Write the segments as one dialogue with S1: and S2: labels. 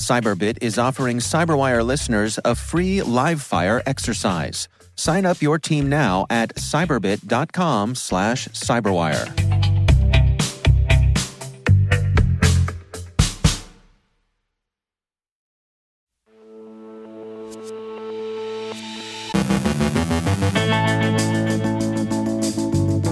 S1: Cyberbit is offering Cyberwire listeners a free live fire exercise. Sign up your team now at cyberbit.com slash cyberwire.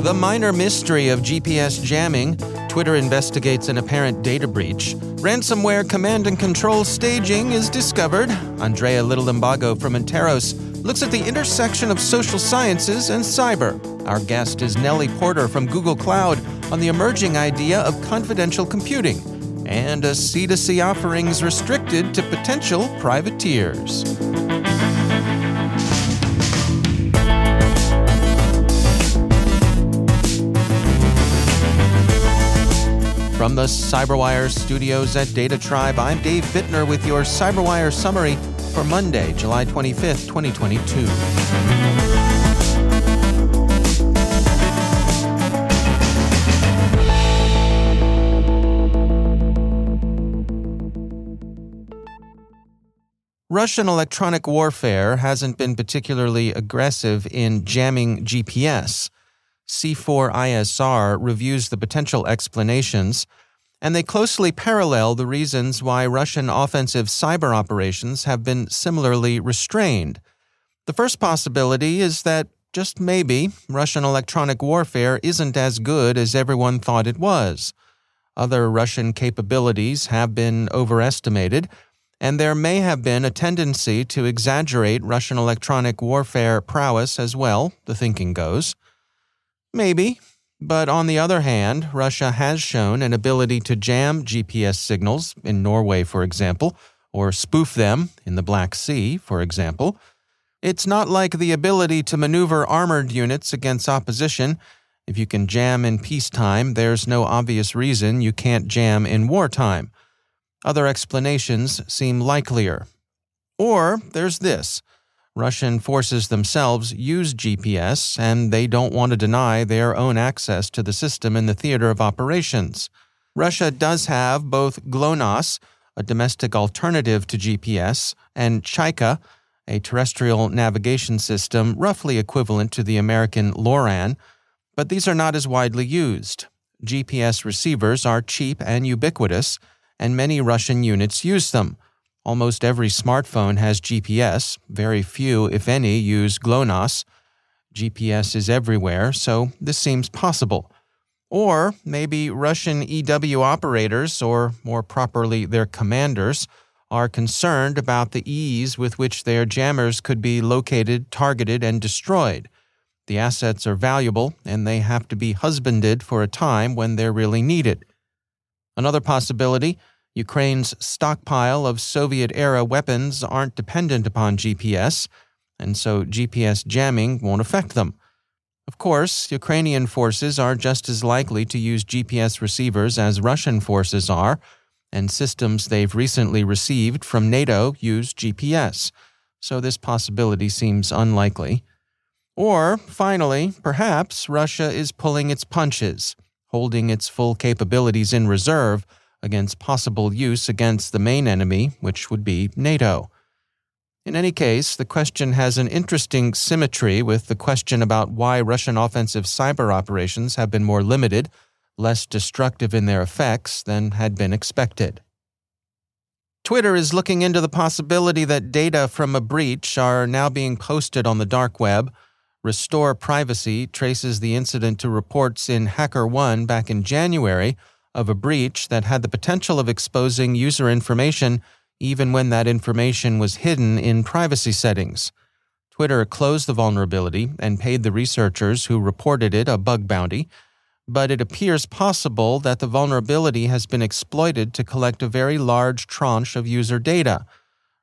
S1: The minor mystery of GPS jamming, Twitter investigates an apparent data breach, ransomware command and control staging is discovered. Andrea Little Limbago from Interos looks at the intersection of social sciences and cyber. Our guest is Nelly Porter from Google Cloud on the emerging idea of confidential computing and a C2C offerings restricted to potential privateers. From the CyberWire studios at DataTribe, I'm Dave Bittner with your CyberWire summary for Monday, July 25th, 2022. Russian electronic warfare hasn't been particularly aggressive in jamming GPS. C4ISR reviews the potential explanations, and they closely parallel the reasons why Russian offensive cyber operations have been similarly restrained. The first possibility is that, just maybe, Russian electronic warfare isn't as good as everyone thought it was. Other Russian capabilities have been overestimated, and there may have been a tendency to exaggerate Russian electronic warfare prowess as well, the thinking goes. Maybe. But on the other hand, Russia has shown an ability to jam GPS signals, in Norway, for example, or spoof them in the Black Sea, for example. It's not like the ability to maneuver armored units against opposition. If you can jam in peacetime, there's no obvious reason you can't jam in wartime. Other explanations seem likelier. Or there's this Russian forces themselves use GPS, and they don't want to deny their own access to the system in the theater of operations. Russia does have both GLONASS, a domestic alternative to GPS, and Chaika, a terrestrial navigation system roughly equivalent to the American LORAN, but these are not as widely used. GPS receivers are cheap and ubiquitous, and many Russian units use them. Almost every smartphone has GPS. Very few, if any, use GLONASS. GPS is everywhere, so this seems possible. Or maybe Russian EW operators, or more properly, their commanders, are concerned about the ease with which their jammers could be located, targeted, and destroyed. The assets are valuable, and they have to be husbanded for a time when they're really needed. Another possibility Ukraine's stockpile of Soviet era weapons aren't dependent upon GPS, and so GPS jamming won't affect them. Of course, Ukrainian forces are just as likely to use GPS receivers as Russian forces are, and systems they've recently received from NATO use GPS, so this possibility seems unlikely. Or, finally, perhaps Russia is pulling its punches, holding its full capabilities in reserve against possible use against the main enemy, which would be NATO. In any case, the question has an interesting symmetry with the question about why Russian offensive cyber operations have been more limited, less destructive in their effects than had been expected. Twitter is looking into the possibility that data from a breach are now being posted on the dark web. Restore Privacy traces the incident to reports in HackerOne back in January of a breach that had the potential of exposing user information even when that information was hidden in privacy settings. Twitter closed the vulnerability and paid the researchers who reported it a bug bounty, but it appears possible that the vulnerability has been exploited to collect a very large tranche of user data.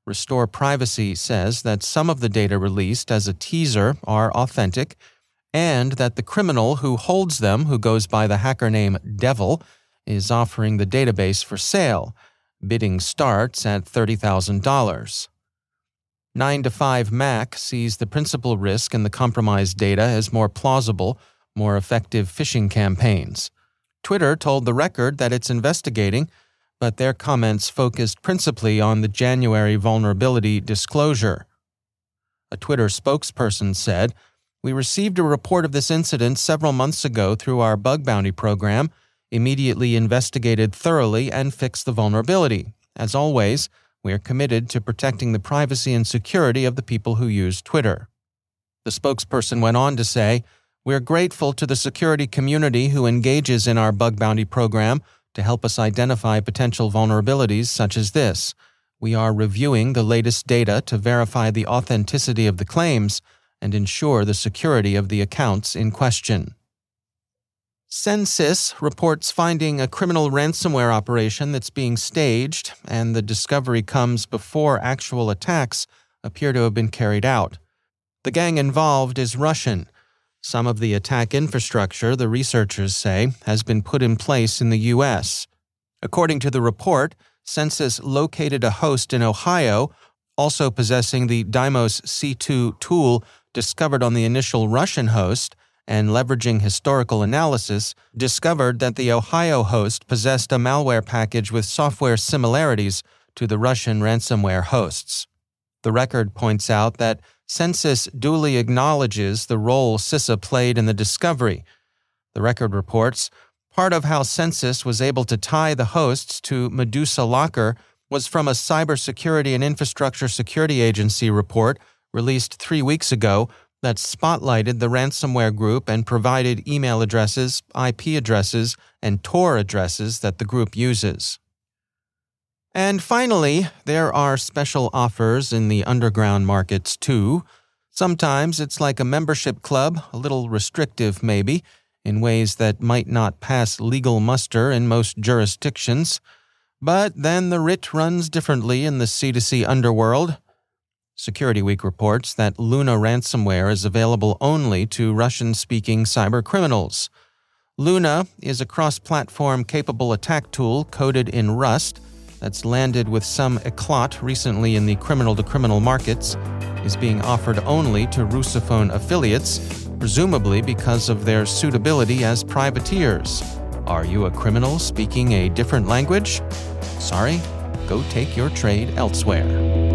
S1: Restore Privacy says that some of the data released as a teaser are authentic and that the criminal who holds them, who goes by the hacker name Devil, is offering the database for sale. Bidding starts at $30,000. 9 to 5 Mac sees the principal risk in the compromised data as more plausible, more effective phishing campaigns. Twitter told the record that it's investigating, but their comments focused principally on the January vulnerability disclosure. A Twitter spokesperson said, We received a report of this incident several months ago through our bug bounty program immediately investigated thoroughly and fixed the vulnerability. As always, we are committed to protecting the privacy and security of the people who use Twitter. The spokesperson went on to say, We're grateful to the security community who engages in our bug bounty program to help us identify potential vulnerabilities such as this. We are reviewing the latest data to verify the authenticity of the claims and ensure the security of the accounts in question. Censys reports finding a criminal ransomware operation that's being staged, and the discovery comes before actual attacks appear to have been carried out. The gang involved is Russian. Some of the attack infrastructure, the researchers say, has been put in place in the U.S. According to the report, Censys located a host in Ohio, also possessing the Deimos C2 tool discovered on the initial Russian host and leveraging historical analysis, discovered that the Ohio host possessed a malware package with software similarities to the Russian ransomware hosts. The record points out that Censys duly acknowledges the role CISA played in the discovery. The record reports part of how Censys was able to tie the hosts to Medusa Locker was from a Cybersecurity and Infrastructure Security Agency report released three weeks ago that spotlighted the ransomware group and provided email addresses, IP addresses, and Tor addresses that the group uses. And finally, there are special offers in the underground markets too. Sometimes it's like a membership club, a little restrictive maybe, in ways that might not pass legal muster in most jurisdictions. But then the writ runs differently in the C2C underworld. Security Week reports that Luna ransomware is available only to Russian speaking cyber criminals. Luna is a cross platform capable attack tool coded in Rust that's landed with some eclat recently in the criminal to criminal markets, is being offered only to Russophone affiliates, presumably because of their suitability as privateers. Are you a criminal speaking a different language? Sorry, go take your trade elsewhere.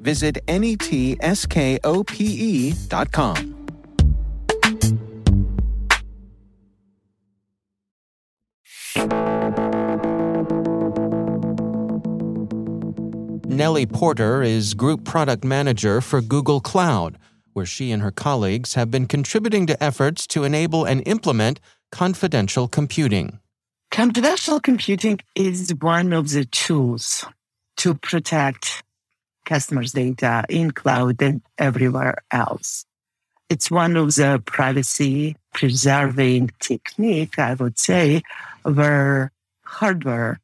S1: visit netskope.com. Nelly Porter is Group Product Manager for Google Cloud, where she and her colleagues have been contributing to efforts to enable and implement confidential computing.
S2: Confidential computing is one of the tools to protect customers' data in cloud and everywhere else. It's one of the privacy preserving technique, I would say, where hardware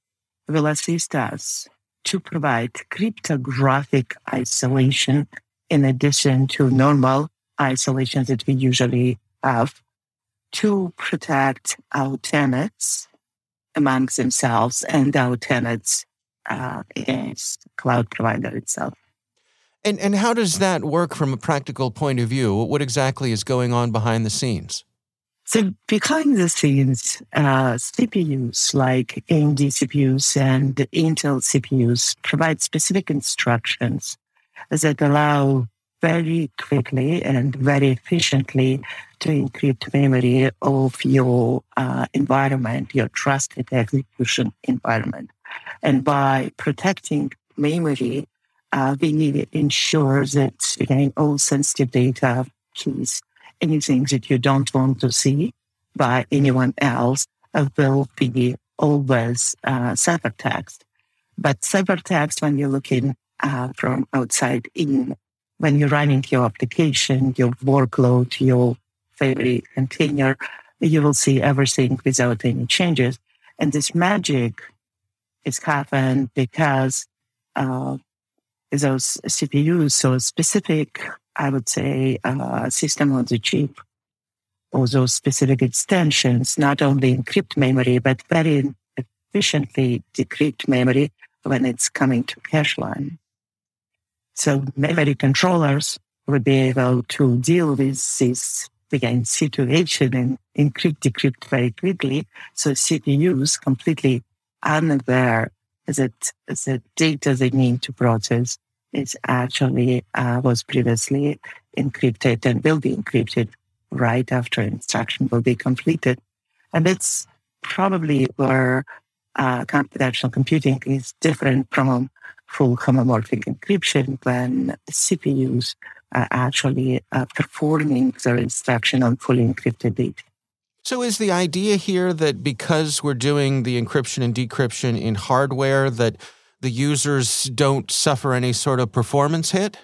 S2: will assist us to provide cryptographic isolation in addition to normal isolation that we usually have to protect our tenants amongst themselves and our tenants uh, against cloud provider itself.
S1: And, and how does that work from a practical point of view? What exactly is going on behind the scenes?
S2: So behind the scenes, uh, CPUs like AMD CPUs and Intel CPUs provide specific instructions that allow very quickly and very efficiently to encrypt memory of your uh, environment, your trusted execution environment. And by protecting memory, uh, we need to ensure that again all sensitive data keys anything that you don't want to see by anyone else will be always uh, ciphertext. But ciphertext, when you're looking uh, from outside in, when you're running your application, your workload, your favorite container, you will see everything without any changes. And this magic is happened because uh, those CPUs, so specific I would say, uh, system on the chip or those specific extensions not only encrypt memory, but very efficiently decrypt memory when it's coming to cache line. So memory controllers would be able to deal with this again situation and encrypt decrypt very quickly. So CPUs completely unaware that the data they need to process is actually uh, was previously encrypted and will be encrypted right after instruction will be completed. And that's probably where uh, confidential computing is different from full homomorphic encryption when CPUs are actually uh, performing their instruction on fully encrypted data.
S1: So, is the idea here that because we're doing the encryption and decryption in hardware, that the users don't suffer any sort of performance hit?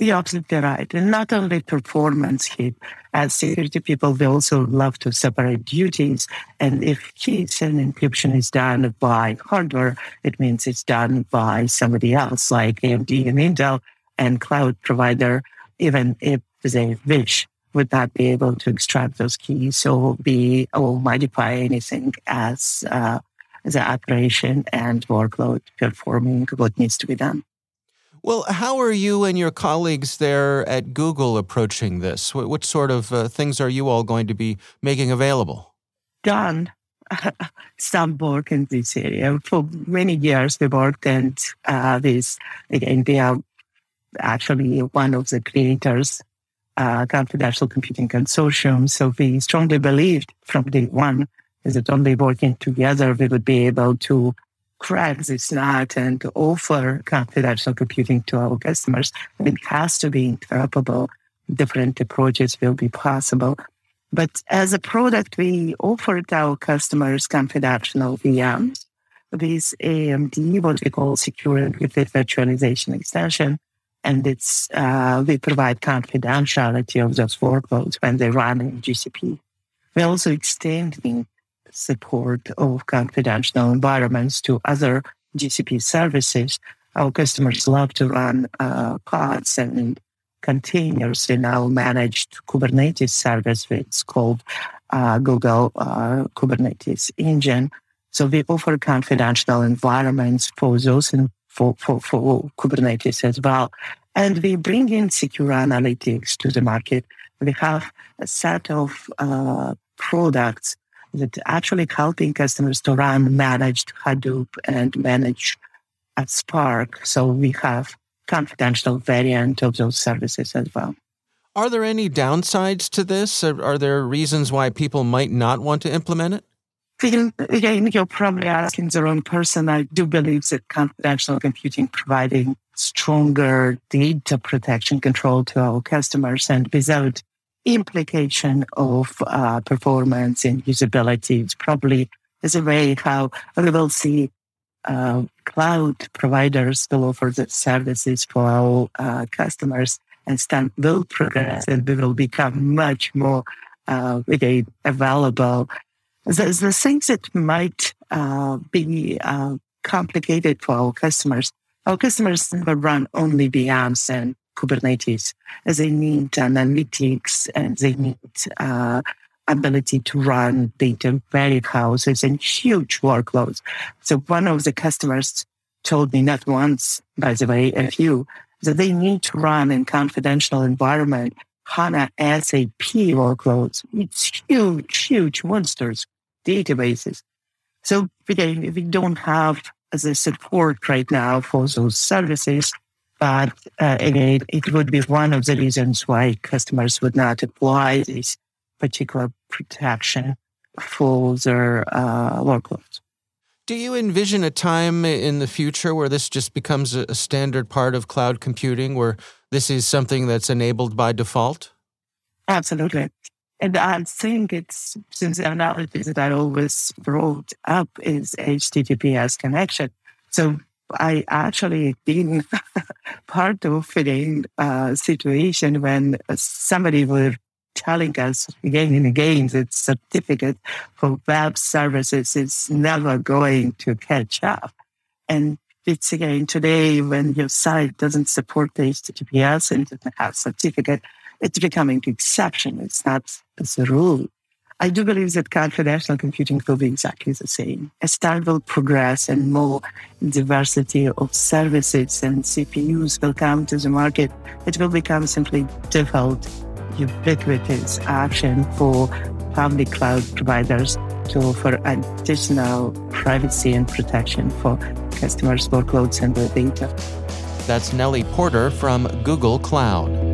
S2: You're absolutely right. And not only performance hit, as security people, we also love to separate duties. And if keys and encryption is done by hardware, it means it's done by somebody else, like AMD and Intel and cloud provider, even if they wish would not be able to extract those keys or be or modify anything as uh, the operation and workload performing what needs to be done.
S1: Well, how are you and your colleagues there at Google approaching this? What, what sort of uh, things are you all going to be making available?
S2: Done some work in this area. For many years, we worked and uh, this, again, they are actually one of the creators, uh, Confidential Computing Consortium. So we strongly believed from day one is that only working together we would be able to crack this nut and to offer confidential computing to our customers. It has to be interoperable. Different approaches will be possible. But as a product, we offered our customers confidential VMs with AMD, what we call secure virtualization extension. And it's, uh, we provide confidentiality of those workloads when they run in GCP. We're also extending support of confidential environments to other GCP services. Our customers love to run uh, pods and containers in our managed Kubernetes service. It's called uh, Google uh, Kubernetes engine. So we offer confidential environments for those for, for, for Kubernetes as well. And we bring in secure analytics to the market. We have a set of uh, products that actually helping customers to run managed Hadoop and manage Spark. So we have confidential variant of those services as well.
S1: Are there any downsides to this? Are there reasons why people might not want to implement it?
S2: Again, you're probably asking the wrong person. I do believe that confidential computing providing stronger data protection control to our customers and without implication of uh, performance and usability. It's probably is a way how we will see uh, cloud providers will offer the services for our uh, customers and stand will progress and we will become much more uh, again, available. The, the things that might uh, be uh, complicated for our customers, our customers never run only VMs and Kubernetes. They need analytics and they need uh, ability to run data warehouses and huge workloads. So one of the customers told me not once, by the way, a few, that they need to run in confidential environment HANA SAP workloads. It's huge, huge monsters, databases. So again, we don't have the support right now for those services. But uh, again, it would be one of the reasons why customers would not apply this particular protection for their uh, workloads.
S1: Do you envision a time in the future where this just becomes a standard part of cloud computing, where this is something that's enabled by default?
S2: Absolutely. And I think it's since the analogy that I always brought up is HTTPS connection. So I actually been part of a uh, situation when somebody were telling us again and again that certificate for web services is never going to catch up. And it's again today when your site doesn't support the HTTPS and doesn't have certificate, it's becoming the exception. It's not the rule. I do believe that confidential computing will be exactly the same. As time will progress and more diversity of services and CPUs will come to the market, it will become simply default, ubiquitous option for public cloud providers to offer additional privacy and protection for customers' workloads and their data.
S1: That's Nelly Porter from Google Cloud.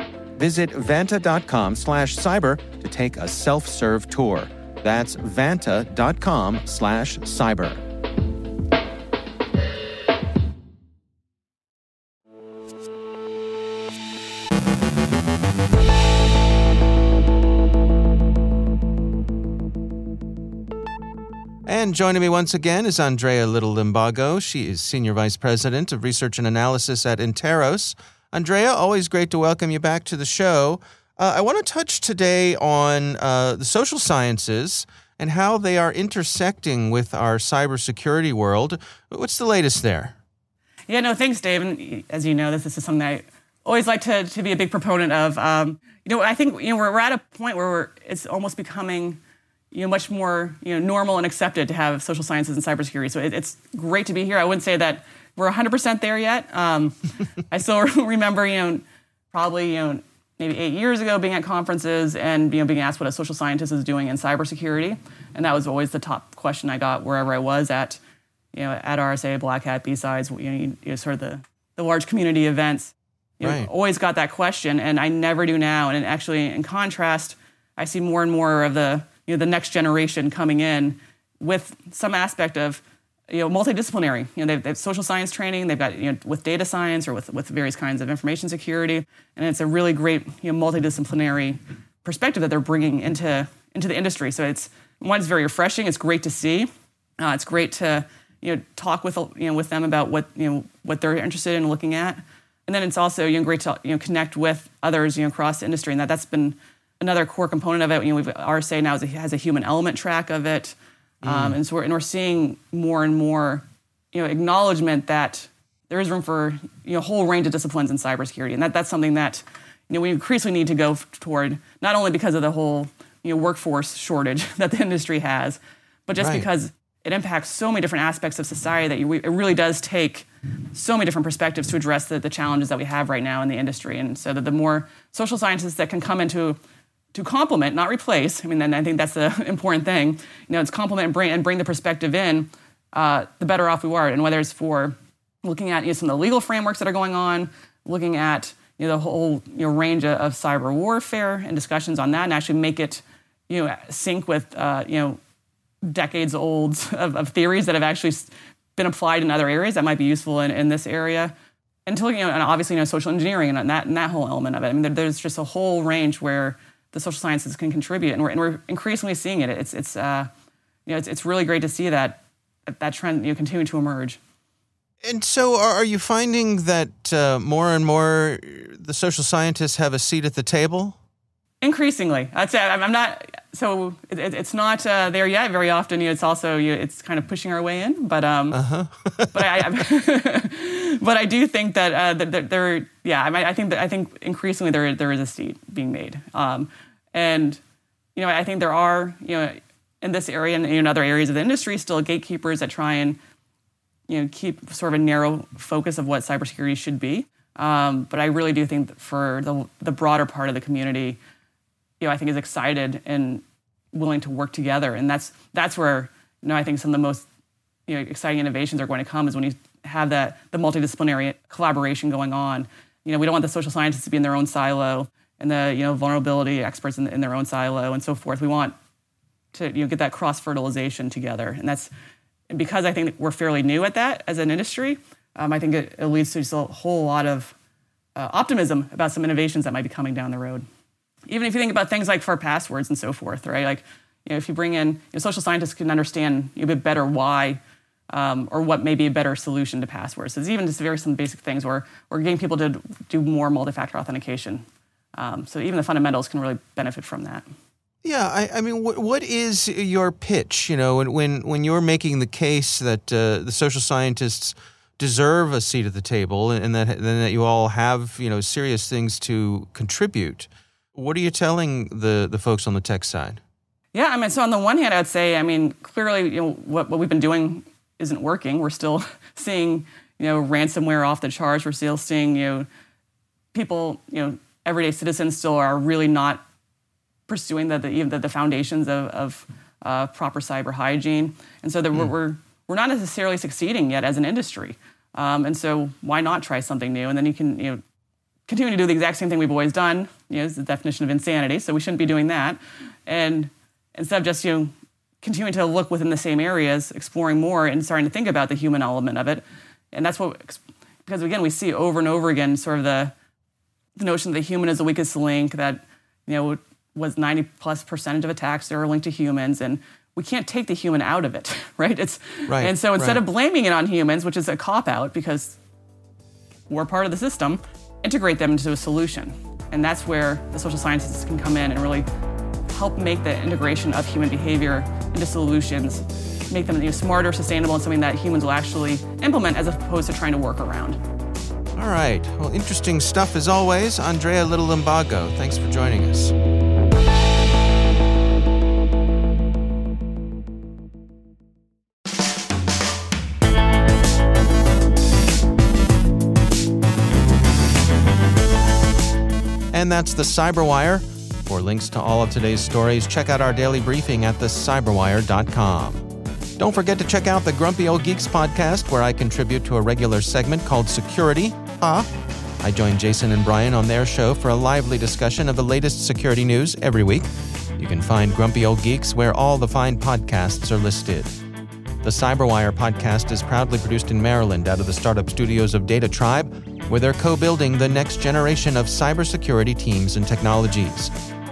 S1: Visit vanta.com slash cyber to take a self-serve tour. That's vanta.com slash cyber. And joining me once again is Andrea Little Limbago. She is Senior Vice President of Research and Analysis at Interos. Andrea, always great to welcome you back to the show. Uh, I want to touch today on uh, the social sciences and how they are intersecting with our cybersecurity world. What's the latest there?
S3: Yeah, no, thanks, Dave. And as you know, this, this is something I always like to, to be a big proponent of. Um, you know, I think you know we're, we're at a point where it's almost becoming you know much more you know normal and accepted to have social sciences and cybersecurity. So it, it's great to be here. I wouldn't say that we're 100% there yet. Um, I still remember, you know, probably, you know, maybe eight years ago being at conferences and you know, being asked what a social scientist is doing in cybersecurity. And that was always the top question I got wherever I was at, you know, at RSA, Black Hat, B-Sides, you know, you know sort of the, the large community events. You know, right. always got that question, and I never do now. And actually, in contrast, I see more and more of the, you know, the next generation coming in with some aspect of you know, multidisciplinary. You know, they have, they have social science training. They've got you know with data science or with with various kinds of information security, and it's a really great you know multidisciplinary perspective that they're bringing into into the industry. So it's one, it's very refreshing. It's great to see. Uh, it's great to you know talk with you know with them about what you know what they're interested in looking at, and then it's also you know great to you know connect with others you know across the industry, and that that's been another core component of it. You know, we've, RSA now has a, has a human element track of it, um, and so we're and we're seeing more and more you know acknowledgement that there is room for you know a whole range of disciplines in cybersecurity, and that that's something that you know we increasingly need to go toward not only because of the whole you know workforce shortage that the industry has, but just
S1: Right.
S3: because it impacts so many different aspects of society that you, it really does take so many different perspectives to address the, the challenges that we have right now in the industry. And so that the more social scientists that can come into to complement, not replace. I mean, then I think that's the important thing. You know, it's complement and bring and bring the perspective in. Uh, the better off we are, and whether it's for looking at you know, some of the legal frameworks that are going on, looking at you know the whole you know range of, cyber warfare and discussions on that, and actually make it you know sync with uh, you know decades old of, of theories that have actually been applied in other areas that might be useful in, in this area. Until you know, and obviously you know social engineering and that and that whole element of it. I mean, there, there's just a whole range where the social sciences can contribute, and we're, and we're increasingly seeing it. It's it's uh, you know it's, it's really great to see that that trend you know continue to emerge.
S1: And so, are, are you finding that uh, more and more the social scientists have a seat at the table?
S3: Increasingly, I'd say I'm not. So it, it- it's not uh, there yet. Very often, you know, it's also you it's kind of pushing our way in. But um, but I, I but I do think that uh, that that there, yeah, I, I think that I think increasingly there there is a seat being made. Um, and you know, I think there are you know in this area and in other areas of the industry still gatekeepers that try and you know keep sort of a narrow focus of what cybersecurity should be. Um, but I really do think that for the the broader part of the community, you know, I think is excited and willing to work together, and that's that's where you know I think some of the most you know exciting innovations are going to come is when you have that the multidisciplinary collaboration going on. You know, we don't want the social scientists to be in their own silo and the you know vulnerability experts in, in their own silo and so forth. We want to you know get that cross fertilization together, and that's because I think we're fairly new at that as an industry. Um, I think it, it leads to just a whole lot of uh, optimism about some innovations that might be coming down the road. Even if you think about things like for passwords and so forth, right? Like, you know, if you bring in, you know, social scientists can understand a bit better why um, or what may be a better solution to passwords. It's even just very some basic things where we're getting people to do more multi-factor authentication. Um, so even the fundamentals can really benefit from that.
S1: Yeah, I, I mean, what, what is your pitch? You know, when when, you're making the case that uh, the social scientists deserve a seat at the table, and that and that you all have you know serious things to contribute, what are you telling the the folks on the tech side?
S3: Yeah, I mean, so on the one hand, I'd say, I mean, clearly, you know, what, what we've been doing isn't working. We're still seeing, you know, ransomware off the charts. We're still seeing, you know, people, you know, everyday citizens still are really not pursuing the the, even the, the foundations of, of uh, proper cyber hygiene, and so that we're, we're we're not necessarily succeeding yet as an industry. Um, and so why not try something new? And then you can, you know, continue to do the exact same thing we've always done. You know, is the definition of insanity. So we shouldn't be doing that. And instead of just you know continuing to look within the same areas, exploring more, and starting to think about the human element of it. And that's what because again we see over and over again sort of the the notion that the human is the weakest link. That you know was 90 plus percentage of attacks that are linked to humans and we can't take the human out of it right it's
S1: Right,
S3: and so instead
S1: right.
S3: of blaming it on humans which is a cop out because we're part of the system, integrate them into a solution. And that's where the social scientists can come in and really help make the integration of human behavior into solutions, make them you know, smarter, sustainable, and something that humans will actually implement as opposed to trying to work around.
S1: All right. Well, interesting stuff as always. Andrea Little Limbago, thanks for joining us. And that's the Cyberwire. For links to all of today's stories, check out our daily briefing at thecyberwire.com. Don't forget to check out the Grumpy Old Geeks podcast, where I contribute to a regular segment called Security. Huh? I join Jason and Brian on their show for a lively discussion of the latest security news every week. You can find Grumpy Old Geeks where all the fine podcasts are listed. The Cyberwire podcast is proudly produced in Maryland out of the startup studios of DataTribe, where they're co building the next generation of cybersecurity teams and technologies.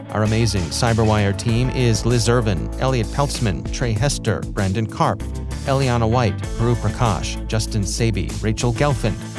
S1: Our amazing Cyberwire team is Liz Ervin, Elliot Peltzman, Trey Hester, Brandon Karpf, Eliana White, Guru Prakash, Justin Sabie, Rachel Gelfand,